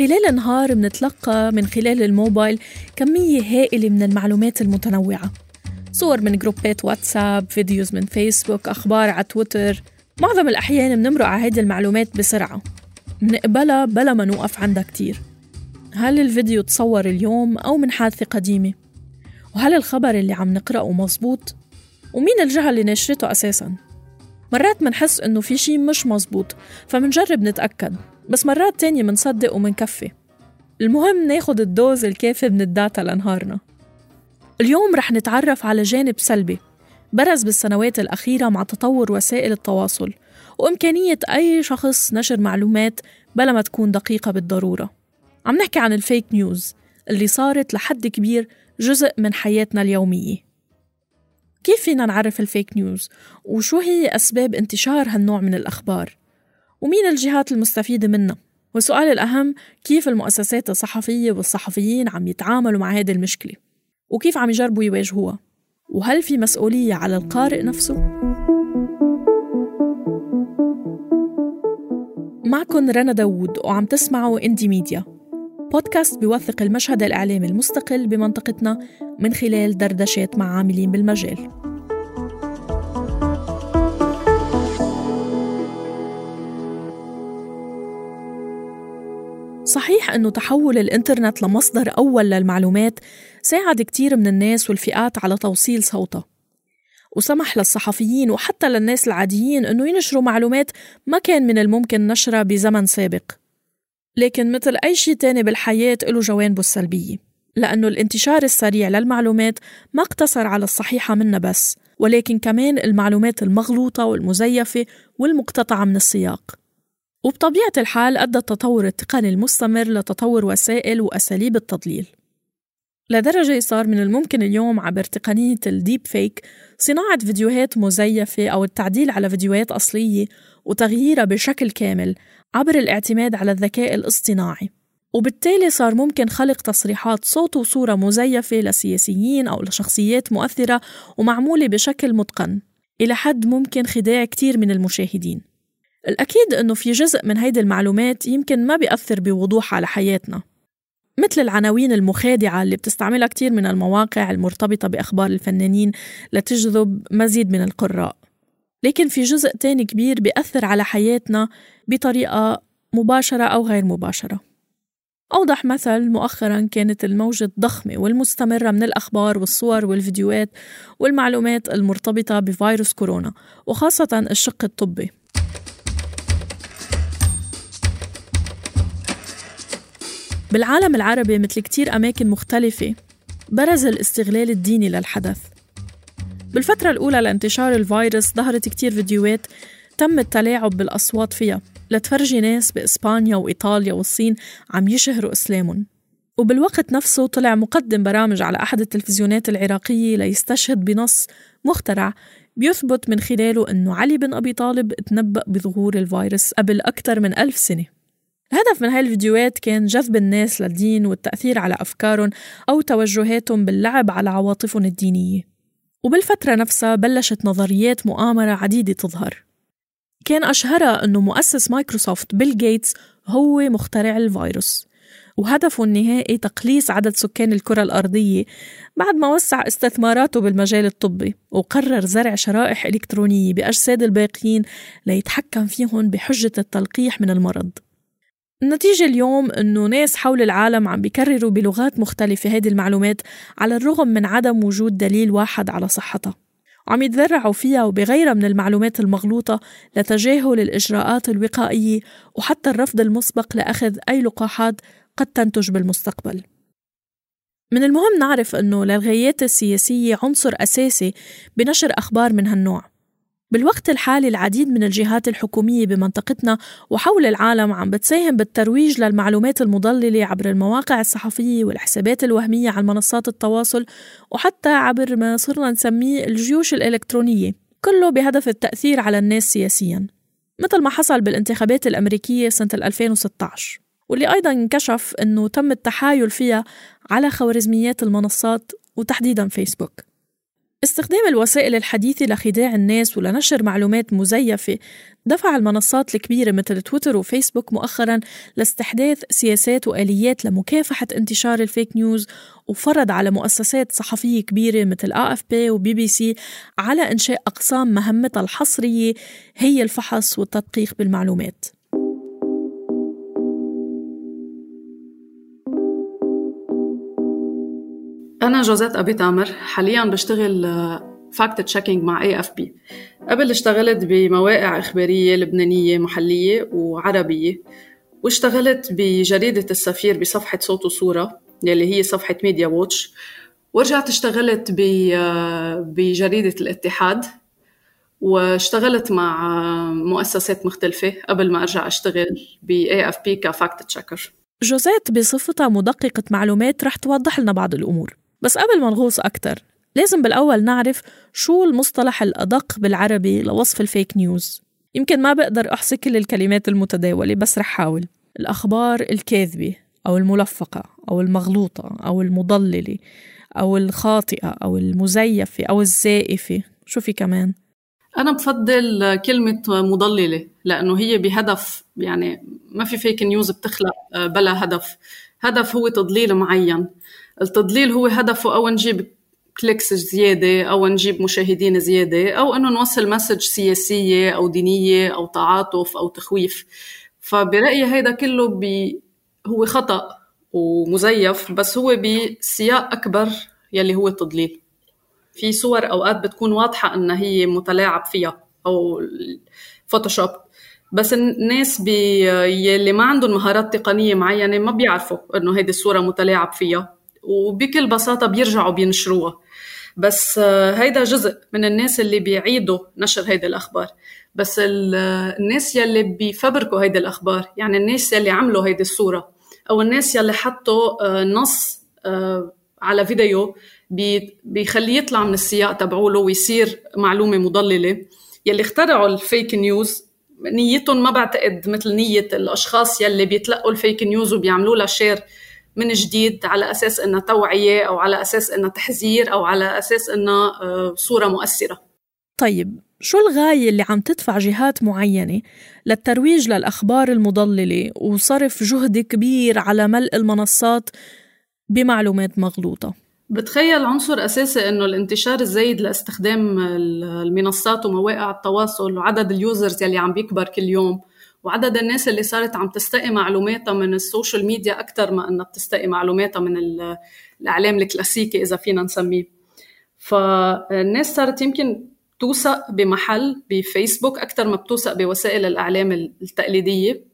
خلال النهار منتلقى من خلال الموبايل كمية هائلة من المعلومات المتنوعة صور من جروبات واتساب videos من فيسبوك أخبار على تويتر معظم الأحيان بنمرق على هيدي المعلومات بسرعة منقبلها بلا ما نوقف عندها كتير هل الفيديو تصور اليوم أو من حادثة قديمة؟ وهل الخبر اللي عم نقرأه مزبوط؟ ومين الجهة اللي نشرته أساساً؟ مرات منحس إنه في شي مش مزبوط فمنجرب نتأكد بس مرات تانية منصدق ومنكفي المهم ناخد ال dose الكافي من ال data لنهارنا اليوم رح نتعرف على جانب سلبي برز بالسنوات الأخيرة مع تطور وسائل التواصل وإمكانية أي شخص نشر معلومات بلا ما تكون دقيقة بالضرورة عم نحكي عن ال fake news اللي صارت لحد كبير جزء من حياتنا اليومية كيف فينا نعرف ال fake news؟ وشو هي أسباب انتشار هالنوع من الأخبار؟ ومين الجهات المستفيدة منها؟ والسؤال الأهم كيف المؤسسات الصحفية والصحفيين عم يتعاملوا مع هذه المشكلة؟ وكيف عم يجربوا يواجهوها؟ وهل في مسؤولية على القارئ نفسه؟ معكم رنا داوود وعم تسمعوا إندي ميديا بودكاست بيوثق المشهد الإعلامي المستقل بمنطقتنا من خلال دردشات مع عاملين بالمجال أنه تحول الإنترنت لمصدر أول للمعلومات ساعد كتير من الناس والفئات على توصيل صوتها. وسمح للصحفيين وحتى للناس العاديين أنه ينشروا معلومات ما كان من الممكن نشرها بزمن سابق. لكن مثل أي شيء تاني بالحياة له جوانبه السلبية لأنه الانتشار السريع للمعلومات ما اقتصر على الصحيحة منها بس ولكن كمان المعلومات المغلوطة والمزيفة والمقتطعة من السياق. وبطبيعة الحال أدى التطور التقني المستمر لتطور وسائل وأساليب التضليل. لدرجة صار من الممكن اليوم عبر تقنية الديب فيك صناعة فيديوهات مزيفة أو التعديل على فيديوهات أصلية وتغييرها بشكل كامل عبر الاعتماد على الذكاء الاصطناعي. وبالتالي صار ممكن خلق تصريحات صوت وصورة مزيفة لسياسيين أو لشخصيات مؤثرة ومعمولة بشكل متقن إلى حد ممكن خداع كتير من المشاهدين. الأكيد أنه في جزء من هيدي المعلومات يمكن ما بيأثر بوضوح على حياتنا مثل العناوين المخادعة اللي بتستعملها كتير من المواقع المرتبطة بأخبار الفنانين لتجذب مزيد من القراء. لكن في جزء تاني كبير بيأثر على حياتنا بطريقة مباشرة أو غير مباشرة. أوضح مثل مؤخرا كانت الموجة الضخمة والمستمرة من الأخبار والصور والفيديوهات والمعلومات المرتبطة بفيروس كورونا وخاصة الشق الطبي. بالعالم العربي مثل كتير أماكن مختلفة برز الاستغلال الديني للحدث. بالفترة الأولى لانتشار الفيروس ظهرت كتير فيديوهات تم التلاعب بالأصوات فيها لتفرجي ناس بإسبانيا وإيطاليا والصين عم يشهروا إسلامهم. وبالوقت نفسه طلع مقدم برامج على أحد التلفزيونات العراقية ليستشهد بنص مخترع بيثبت من خلاله أنه علي بن أبي طالب تنبأ بظهور الفيروس قبل أكثر من ألف سنة. الهدف من هاي الفيديوهات كان جذب الناس للدين والتأثير على أفكارهم أو توجهاتهم باللعب على عواطفهم الدينية. وبالفترة نفسها بلشت نظريات مؤامرة عديدة تظهر. كان أشهرها أنه مؤسس مايكروسوفت بيل جيتس هو مخترع الفيروس وهدفه النهائي تقليص عدد سكان الكرة الأرضية بعد ما وسع استثماراته بالمجال الطبي وقرر زرع شرائح إلكترونية بأجساد الباقيين ليتحكم فيهم بحجة التلقيح من المرض. النتيجة اليوم إنه ناس حول العالم عم بيكرروا بلغات مختلفة هذه المعلومات على الرغم من عدم وجود دليل واحد على صحتها. وعم يتذرعوا فيها وبغيرها من المعلومات المغلوطة لتجاهل الإجراءات الوقائية وحتى الرفض المسبق لأخذ أي لقاحات قد تنتج بالمستقبل. من المهم نعرف أنه للغايات السياسية عنصر أساسي بنشر أخبار من هالنوع. بالوقت الحالي العديد من الجهات الحكومية بمنطقتنا وحول العالم عم بتساهم بالترويج للمعلومات المضللة عبر المواقع الصحفية والحسابات الوهمية على منصات التواصل وحتى عبر ما صرنا نسميه الجيوش الإلكترونية كله بهدف التأثير على الناس سياسياً مثل ما حصل بالانتخابات الأمريكية سنة 2016 واللي أيضا انكشف أنه تم التحايل فيها على خوارزميات المنصات وتحديدا فيسبوك استخدام الوسائل الحديثة لخداع الناس ولنشر معلومات مزيفة. دفع المنصات الكبيرة مثل تويتر وفيسبوك مؤخرا لاستحداث سياسات وآليات لمكافحة انتشار الفيك نيوز وفرض على مؤسسات صحفية كبيرة مثل AFP و BBC على إنشاء أقسام مهمتها الحصرية هي الفحص والتدقيق بالمعلومات. أنا جوزيت أبي تامر حاليا بشتغل fact checking مع AFP قبل اشتغلت بمواقع إخبارية لبنانية محلية وعربية واشتغلت بجريدة السفير بصفحة صوت وصورة يلي هي صفحة media watch ورجعت اشتغلت بجريدة الاتحاد واشتغلت مع مؤسسات مختلفة قبل ما أرجع أشتغل ب AFP ك fact checker جوزيت بصفتها مدققة معلومات رح توضح لنا بعض الأمور. بس قبل ما نغوص أكتر لازم بالأول نعرف شو المصطلح الأدق بالعربي لوصف ال fake news. يمكن ما بقدر أحصي كل الكلمات المتداولة بس رح حاول. الأخبار الكاذبة أو الملفقة أو المغلوطة أو المضللة أو الخاطئة أو المزيفة أو الزائفة. شو في كمان؟ أنا بفضل كلمة مضللة لأنه هي بهدف يعني ما في fake news بتخلق بلا هدف. هدف هو تضليل معين. التضليل هو هدفه أو نجيب clicks زيادة أو نجيب مشاهدين زيادة أو أنه نوصل message سياسية أو دينية أو تعاطف أو تخويف. فبرأيي هيدا كله بي هو خطأ ومزيف بس هو بسياق أكبر يلي هو التضليل. في صور أوقات بتكون واضحة أنها هي متلاعب فيها أو Photoshop بس الناس بي يلي ما عندهم مهارات تقنية معينة ما بيعرفوا إنه هيدي الصورة متلاعب فيها. وبكل بساطة بيرجعوا بينشروها. بس آه، هيدا جزء من الناس اللي بيعيدوا نشر هيدي الأخبار. بس الناس يلي بيفبركوا هيدي الأخبار يعني الناس يلي عملوا هيدي الصورة أو الناس يلي حطوا آه، نص آه، على فيديو بيخليه يطلع من السياق تبعوله ويصير معلومة مضللة. يلي اخترعوا ال fake news نيتهم ما بعتقد مثل نية الأشخاص يلي بيتلقوا ال fake news وبيعملوا لها share من جديد على أساس إنها توعية أو على أساس إنها تحذير أو على أساس إنها آه، صورة مؤثرة طيب شو الغاية اللي عم تدفع جهات معينة للترويج للأخبار المضللة وصرف جهد كبير على ملء المنصات بمعلومات مغلوطة؟ بتخيل عنصر أساسي إنه الانتشار الزايد لاستخدام المنصات ومواقع التواصل وعدد ال users يلي عم بيكبر كل يوم وعدد الناس اللي صارت عم تستقي معلوماتها من ال social media أكثر ما أنها بتستقي معلوماتها من الإعلام الكلاسيكي إذا فينا نسميه. فالناس صارت يمكن توثق بمحل بفيسبوك أكثر ما بتوثق بوسائل الإعلام التقليدية.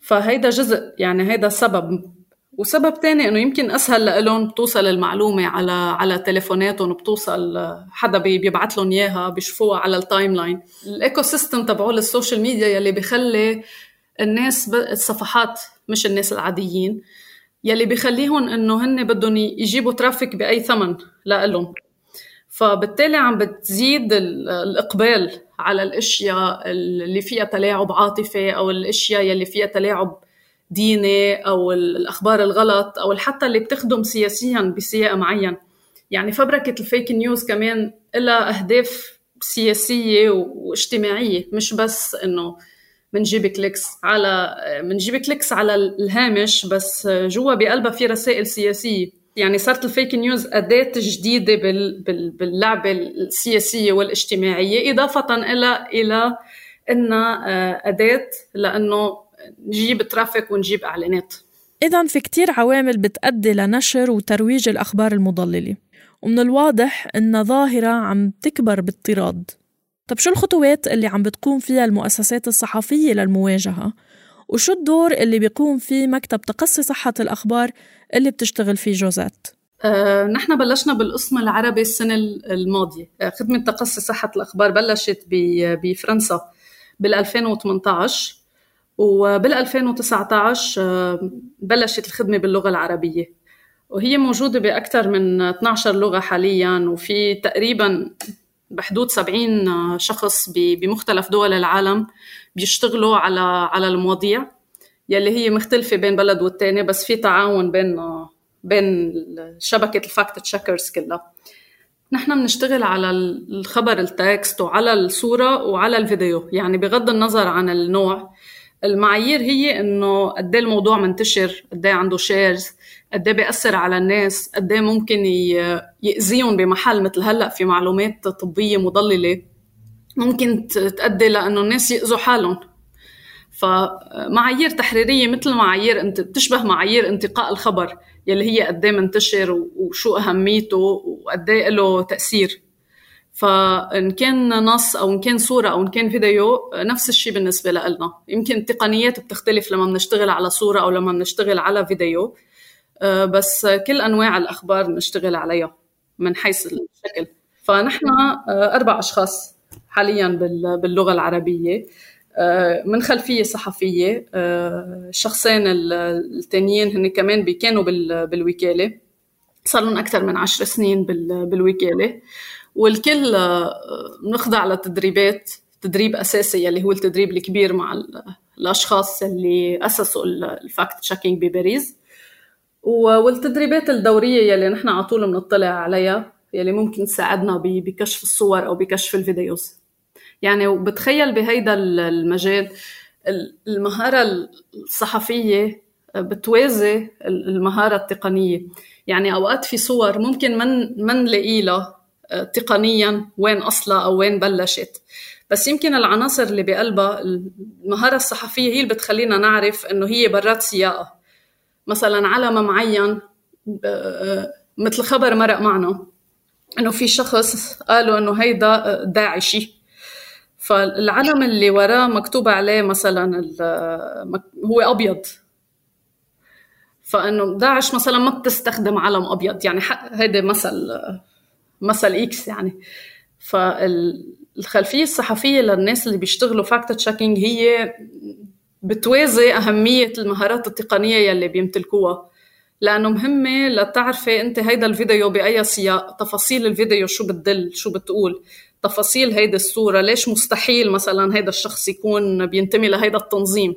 فهيدا جزء يعني هيدا سبب وسبب تاني إنه يمكن أسهل لهم بتوصل المعلومة على على تليفوناتهم بتوصل حدا بيبعث لهم إياها بيشوفوها على ال timeline ال ecosystem تبعول ال social media يلي بخلي الناس الصفحات مش الناس العاديين يلي بخليهم إنه هن بدهم يجيبوا ترافيك بأي ثمن لإلهم. فبالتالي عم بتزيد الإقبال على الأشياء اللي فيها تلاعب عاطفي أو الأشياء يلي فيها تلاعب ديني أو الأخبار الغلط أو حتى اللي بتخدم سياسيا بسياق معين. يعني فبركة الفيك نيوز كمان لها أهداف سياسية واجتماعية مش بس إنه بنجيب clicks على بنجيب clicks على الهامش بس جوا بقلبها في رسائل سياسية. يعني صارت ال fake news أداة جديدة باللعبة السياسية والاجتماعية إضافة إلى إلى إنها أداة لأنه نجيب traffic ونجيب إعلانات. اذا في كتير عوامل بتأدي لنشر وترويج الأخبار المضللة ومن الواضح إن ظاهرة عم تكبر باضطراد. طب شو الخطوات اللي عم بتقوم فيها المؤسسات الصحفية للمواجهة؟ وشو الدور اللي بيقوم فيه مكتب تقصي صحة الأخبار اللي بتشتغل فيه جوزات؟ أه نحن بلشنا بالقسم العربي السنة الماضية. آه، خدمة تقصي صحة الأخبار بلشت بفرنسا بال 2018 وبال 2019 آه، بلشت الخدمة باللغة العربية. وهي موجودة بأكثر من 12 لغة حاليا وفي تقريبا بحدود 70 شخص بمختلف دول العالم بيشتغلوا على على المواضيع يلي هي مختلفة بين بلد والتاني بس في تعاون بين بين شبكة ال fact checkers كلها. نحن بنشتغل على الخبر ال text وعلى الصورة وعلى الفيديو. يعني بغض النظر عن النوع المعايير هي إنه قد إيه الموضوع منتشر قد إيه عنده shares قد إيه بيأثر على الناس قد ممكن يأذيهم بمحل مثل هلأ في معلومات طبية مضللة ممكن تؤدي لأنه الناس يأذوا حالهم. فمعايير تحريرية مثل معايير انت بتشبه معايير انتقاء الخبر يلي هي قد منتشر وشو أهميته وقد له تأثير. فإن كان نص أو إن كان صورة أو إن كان فيديو نفس الشيء بالنسبة لنا يمكن التقنيات بتختلف لما بنشتغل على صورة أو لما بنشتغل على فيديو. آه، بس كل أنواع الأخبار بنشتغل عليها من حيث الشكل. فنحن آه، أربع أشخاص حاليا باللغة العربية. آه، من خلفية صحفية. الشخصين التانيين هن كمان كانوا بالوكالة. صار لهم أكثر من عشر سنين بالوكالة. والكل بنخضع لتدريبات تدريب أساسي يلي هو التدريب الكبير مع الأشخاص اللي أسسوا ال fact checking بباريس. والتدريبات الدورية يلي نحن على طول بنطلع عليها يلي ممكن تساعدنا بكشف الصور أو بكشف ال videos. يعني بتخيل بهيدا المجال المهارة الصحفية بتوازي المهارة التقنية. يعني أوقات في صور ممكن من من نلاقي لها آه، تقنيا وين أصلها أو وين بلشت. بس يمكن العناصر اللي بقلبها المهارة الصحفية هي اللي بتخلينا نعرف إنه هي برات سياقها. مثلا علم معين مثل خبر مرق معنا إنه في شخص قالوا إنه هيدا داعشي. فالعلم اللي وراه مكتوب عليه مثلا هو أبيض. فإنه داعش مثلا ما بتستخدم علم أبيض يعني هيدا مثل مثل X يعني. فالخلفية الصحفية للناس اللي بيشتغلوا fact checking هي بتوازي أهمية المهارات التقنية يلي بيمتلكوها. لأنه مهمة لتعرفي أنت هيدا الفيديو بأي سياق تفاصيل الفيديو شو بتدل شو بتقول تفاصيل هيدا الصورة ليش مستحيل مثلا هيدا الشخص يكون بينتمي لهيدا التنظيم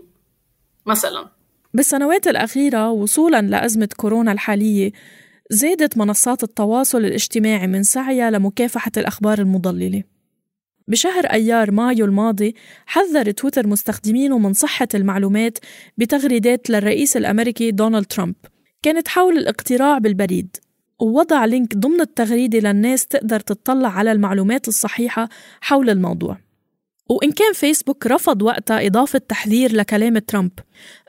مثلا؟ بالسنوات الأخيرة وصولا لأزمة كورونا الحالية زادت منصات التواصل الاجتماعي من سعيها لمكافحة الأخبار المضللة. بشهر أيار مايو الماضي حذر تويتر مستخدمينه من صحة المعلومات بتغريدات للرئيس الأمريكي دونالد ترامب. كانت حول الاقتراع بالبريد. ووضع link ضمن التغريدة للناس تقدر تطلع على المعلومات الصحيحة حول الموضوع. وإن كان فيسبوك رفض وقتها إضافة تحذير لكلام ترامب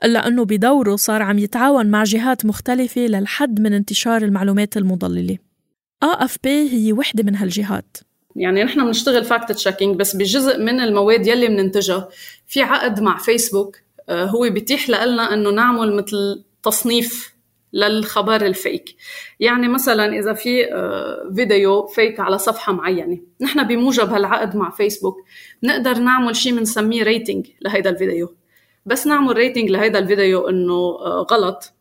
إلا أنه بدوره صار عم يتعاون مع جهات مختلفة للحد من انتشار المعلومات المضللة. AFP هي وحدة من هالجهات. يعني نحن بنشتغل fact checking بس بجزء من المواد يلي بننتجها في عقد مع فيسبوك آه، هو بيتيح لنا إنه نعمل مثل تصنيف للخبر ال fake. يعني مثلا إذا في آه، فيديو fake على صفحة معينة نحن بموجب هالعقد مع فيسبوك نقدر نعمل شيء بنسميه rating لهيدا الفيديو. بس نعمل rating لهيدا الفيديو إنه آه، غلط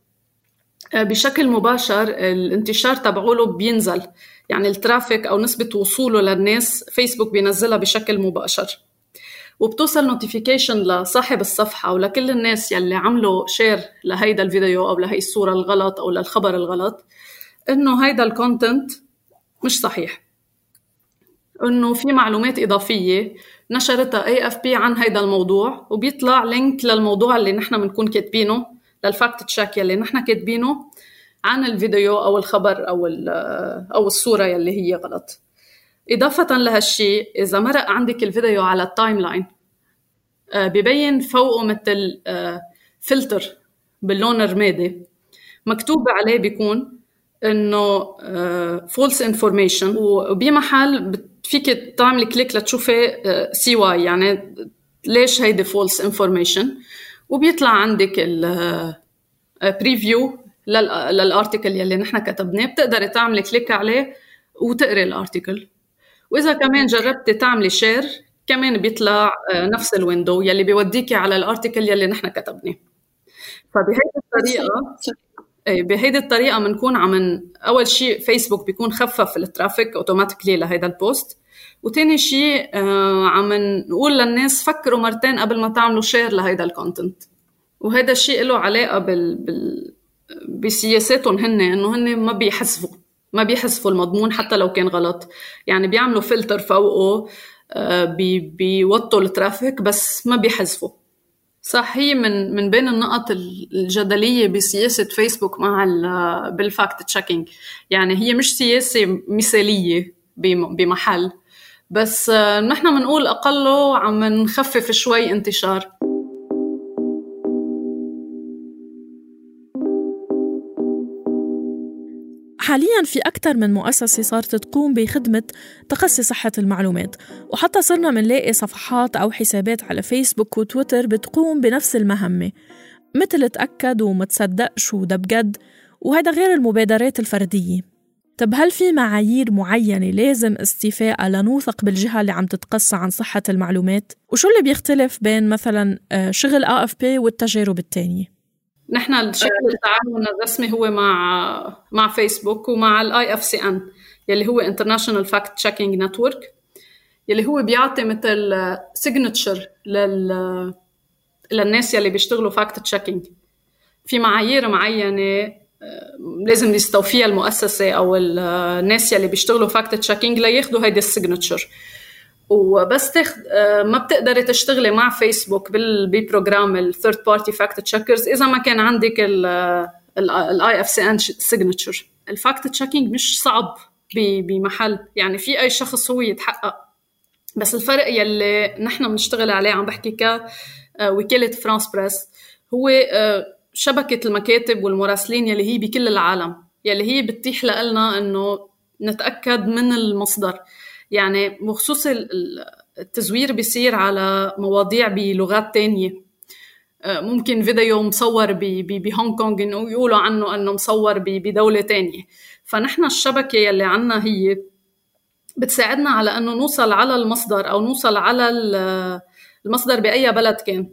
بشكل مباشر الانتشار تبعوله بينزل. يعني ال traffic أو نسبة وصوله للناس فيسبوك بينزلها بشكل مباشر. وبتوصل notification لصاحب الصفحة ولكل الناس يلي عملوا share لهيدا الفيديو أو لهي الصورة الغلط أو للخبر الغلط إنه هيدا ال content مش صحيح. إنه في معلومات إضافية نشرتها AFP عن هيدا الموضوع وبيطلع link للموضوع اللي نحن بنكون كاتبينه لل fact check يلي نحن كاتبينه عن الفيديو أو الخبر أو أو الصورة يلي هي غلط. إضافة لهالشيء إذا مرق عندك الفيديو على ال timeline آه، ببين فوقه مثل فلتر آه، باللون الرمادي. مكتوب عليه بيكون إنه false آه، information وبمحل فيك تعملي click لتشوفي see why يعني ليش هيدي false information وبيطلع عندك ال preview لل article يلي نحن كتبناه. بتقدري تعملي click عليه وتقري ال article وإذا كمان جربتي تعملي share كمان بيطلع آه، نفس ال window يلي بيوديكي على ال article يلي نحن كتبناه. فبهيدي الطريقة إيه بهيدي الطريقة بنكون عم أول شيء فيسبوك بيكون خفف ال traffic automatically لهيدا ال post وتاني شيء آه، عم نقول للناس فكروا مرتين قبل ما تعملوا share لهيدا ال content وهذا الشيء له علاقة بال, بال... بسياساتهم هن إنه هن ما بيحسبوا. ما بيحذفوا المضمون حتى لو كان غلط. يعني بيعملوا فلتر فوقه آه، بي بيوطوا ال traffic بس ما بيحذفوا. صح هي من من بين النقط الجدلية بسياسة فيسبوك مع بال fact checking. يعني هي مش سياسة مثالية بمحل. بس آه، نحن بنقول أقله عم نخفف شوي انتشار. حاليا في أكثر من مؤسسة صارت تقوم بخدمة تقصي صحة المعلومات وحتى صرنا منلاقي صفحات أو حسابات على فيسبوك وتويتر بتقوم بنفس المهمة مثل تأكد وما تصدقش وده بجد وهذا غير المبادرات الفردية طب هل في معايير معينة لازم استيفائها لنوثق بالجهة اللي عم تتقصى عن صحة المعلومات؟ وشو اللي بيختلف بين مثلا آه، شغل AFP والتجارب التانية؟ نحن الشكل التعاون الرسمي هو مع مع فيسبوك ومع ال IFCN يلي هو international fact checking network يلي هو بيعطي مثل signature لل للناس يلي بيشتغلوا fact checking في معايير معينة آه، لازم يستوفيها المؤسسة أو الناس يلي بيشتغلوا fact checking لياخذوا هيدي ال signature وبس تاخد آه، ما بتقدري تشتغلي مع فيسبوك ب program ال third party fact checkers إذا ما كان عندك ال IFCN signature ال fact checking مش صعب بمحل. يعني في أي شخص هو يتحقق. بس الفرق يلي نحن بنشتغل عليه عم بحكي ك آه، وكالة فرانس بريس هو آه، شبكة المكاتب والمراسلين يلي هي بكل العالم يلي هي بتتيح لنا إنه نتأكد من المصدر. يعني بخصوص التزوير بيصير على مواضيع بلغات تانية. آه، ممكن فيديو مصور بهونغ كونغ إنه يقولوا عنه إنه مصور بدولة تانية. فنحن الشبكة يلي عنا هي بتساعدنا على إنه نوصل على المصدر أو نوصل على المصدر بأي بلد كان.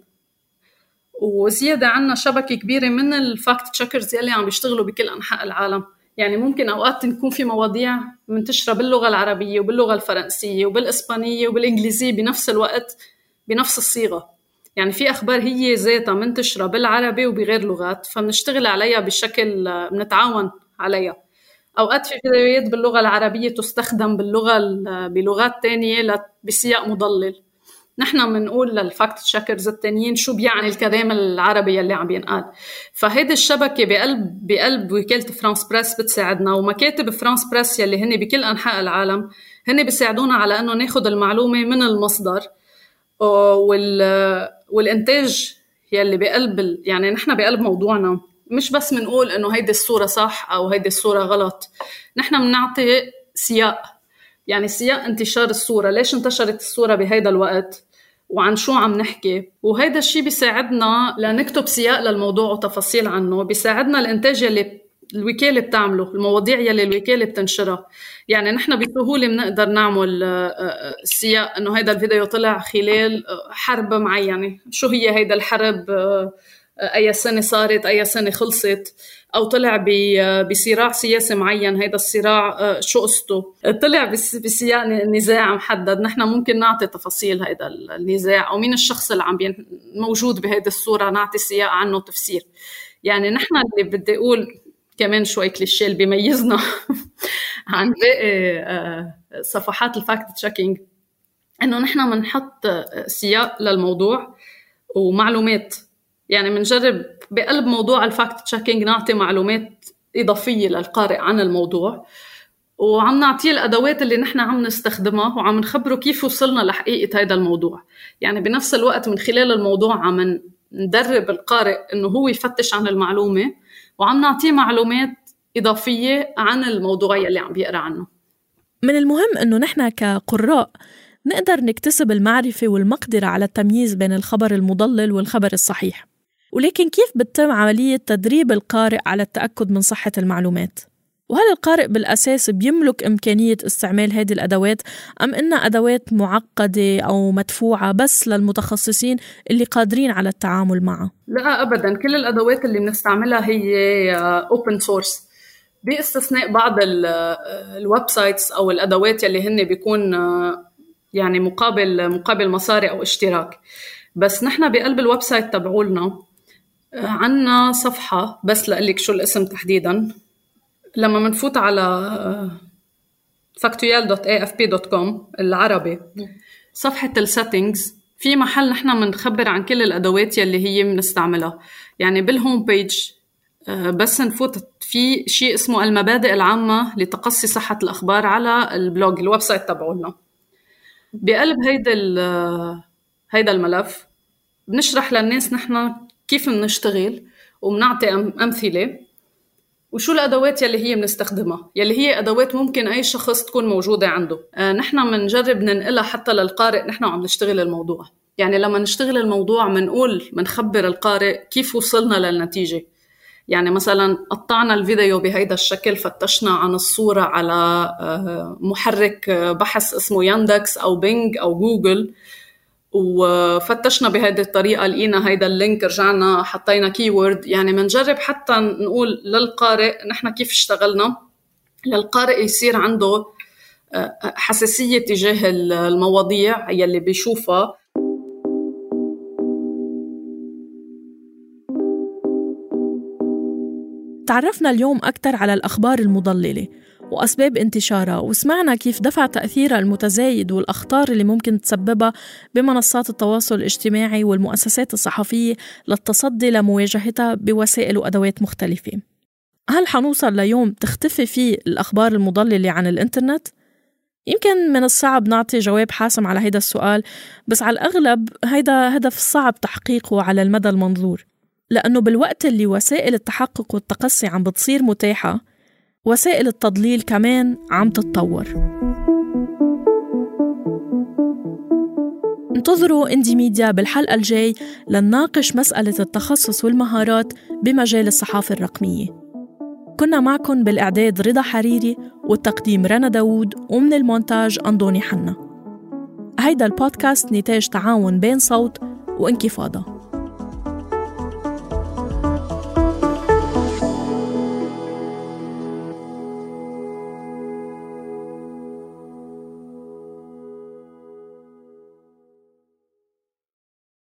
وزيادة عنا شبكة كبيرة من ال fact checkers يلي عم بيشتغلوا بكل أنحاء العالم. يعني ممكن أوقات تكون في مواضيع منتشرة باللغة العربية وباللغة الفرنسية وبالإسبانية وبالإنجليزية بنفس الوقت بنفس الصيغة. يعني في أخبار هي ذاتها منتشرة بالعربي وبغير لغات فبنشتغل عليها بشكل بنتعاون عليها. أوقات في فيديوهات باللغة العربية تستخدم باللغة بلغات تانية بسياق مضلل. نحن بنقول لل fact checkers التانيين شو بيعني الكلام العربي اللي عم ينقال. فهيدي الشبكة بقلب بقلب وكالة فرانس بريس بتساعدنا ومكاتب فرانس بريس يلي هن بكل أنحاء العالم هن بيساعدونا على إنه ناخذ المعلومة من المصدر وال والإنتاج يلي بقلب يعني نحن بقلب موضوعنا. مش بس بنقول إنه هيدي الصورة صح أو هيدي الصورة غلط نحن بنعطي سياق يعني سياق انتشار الصورة. ليش انتشرت الصورة بهيدا الوقت؟ وعن شو عم نحكي؟ وهيدا الشيء بيساعدنا لنكتب سياق للموضوع وتفاصيل عنه. بيساعدنا الإنتاج يلي الوكالة بتعمله المواضيع يلي الوكالة بتنشرها. يعني نحن بسهولة بنقدر نعمل آه، آه، سياق إنه هيدا الفيديو طلع خلال آه، حرب معينة. شو هي هيدا الحرب؟ أي سنة صارت أي سنة خلصت أو طلع بصراع سياسي معين هيدا الصراع آه، شو قصته؟ طلع بسياق نزاع محدد. نحن ممكن نعطي تفاصيل هيدا النزاع أو مين الشخص اللي عم موجود بهيدي الصورة نعطي سياق عنه تفسير. يعني نحن اللي بدي أقول كمان شوي كليشيه اللي بيميزنا عن باقي آه، صفحات ال fact checking إنه نحن بنحط سياق للموضوع ومعلومات. يعني بنجرب بقلب موضوع ال fact checking نعطي معلومات إضافية للقارئ عن الموضوع. وعم نعطيه الأدوات اللي نحن عم نستخدمها وعم نخبره كيف وصلنا لحقيقة هذا الموضوع. يعني بنفس الوقت من خلال الموضوع عم ندرب القارئ إنه هو يفتش عن المعلومة وعم نعطيه معلومات إضافية عن الموضوع يلي عم بيقرأ عنه. من المهم إنه نحن كقراء نقدر نكتسب المعرفة والمقدرة على التمييز بين الخبر المضلل والخبر الصحيح. ولكن كيف بتتم عملية تدريب القارئ على التأكد من صحة المعلومات؟ وهل القارئ بالأساس بيملك إمكانية استعمال هذه الأدوات أم إنها أدوات معقدة أو مدفوعة بس للمتخصصين اللي قادرين على التعامل معها؟ لا أبدا كل الأدوات اللي بنستعملها هي open source بإستثناء بعض ال websites أو الأدوات اللي هن بيكون يعني مقابل مقابل مصاري أو اشتراك بس نحن بقلب ال website تبعولنا عنا صفحة بس لقلك شو الاسم تحديدا. لما منفوت على factual.afp.com العربي صفحة ال settings في محل نحن بنخبر عن كل الأدوات يلي هي بنستعملها يعني بال home page آه، بس نفوت في شيء اسمه المبادئ العامة لتقصي صحة الأخبار على ال blog ال website تبعولنا. بقلب هيدا هيدا الملف بنشرح للناس نحن كيف بنشتغل وبنعطي أمثلة وشو الأدوات يلي هي بنستخدمها يلي هي أدوات ممكن أي شخص تكون موجودة عنده. آه نحن بنجرب ننقلها حتى للقارئ نحن عم نشتغل الموضوع. يعني لما نشتغل الموضوع بنقول بنخبر القارئ كيف وصلنا للنتيجة. يعني مثلا قطعنا الفيديو بهيدا الشكل فتشنا عن الصورة على آه، محرك بحث اسمه ياندكس أو بينج أو جوجل وفتشنا بهذه الطريقة لقينا هيدا ال link رجعنا حطينا keyword يعني بنجرب حتى نقول للقارئ نحن كيف اشتغلنا؟ للقارئ يصير عنده آه، حساسية تجاه المواضيع يلي بيشوفها. تعرفنا اليوم أكثر على الأخبار المضللة. وأسباب انتشارها. وسمعنا كيف دفع تأثيرها المتزايد والأخطار اللي ممكن تسببها بمنصات التواصل الاجتماعي والمؤسسات الصحفية للتصدي لمواجهتها بوسائل وأدوات مختلفة. هل حنوصل ليوم تختفي فيه الأخبار المضللة عن الإنترنت؟ يمكن من الصعب نعطي جواب حاسم على هيدا السؤال بس على الأغلب هيدا هدف صعب تحقيقه على المدى المنظور. لأنه بالوقت اللي وسائل التحقق والتقصي عم بتصير متاحة وسائل التضليل كمان عم تتطور. انتظروا اندي ميديا بالحلقة الجاي لنناقش مسألة التخصص والمهارات بمجال الصحافة الرقمية. كنا معكم بالإعداد رضا حريري والتقديم رنا داوود ومن المونتاج أندوني حنا. هيدا البودكاست نتاج تعاون بين صوت وانكفاضة.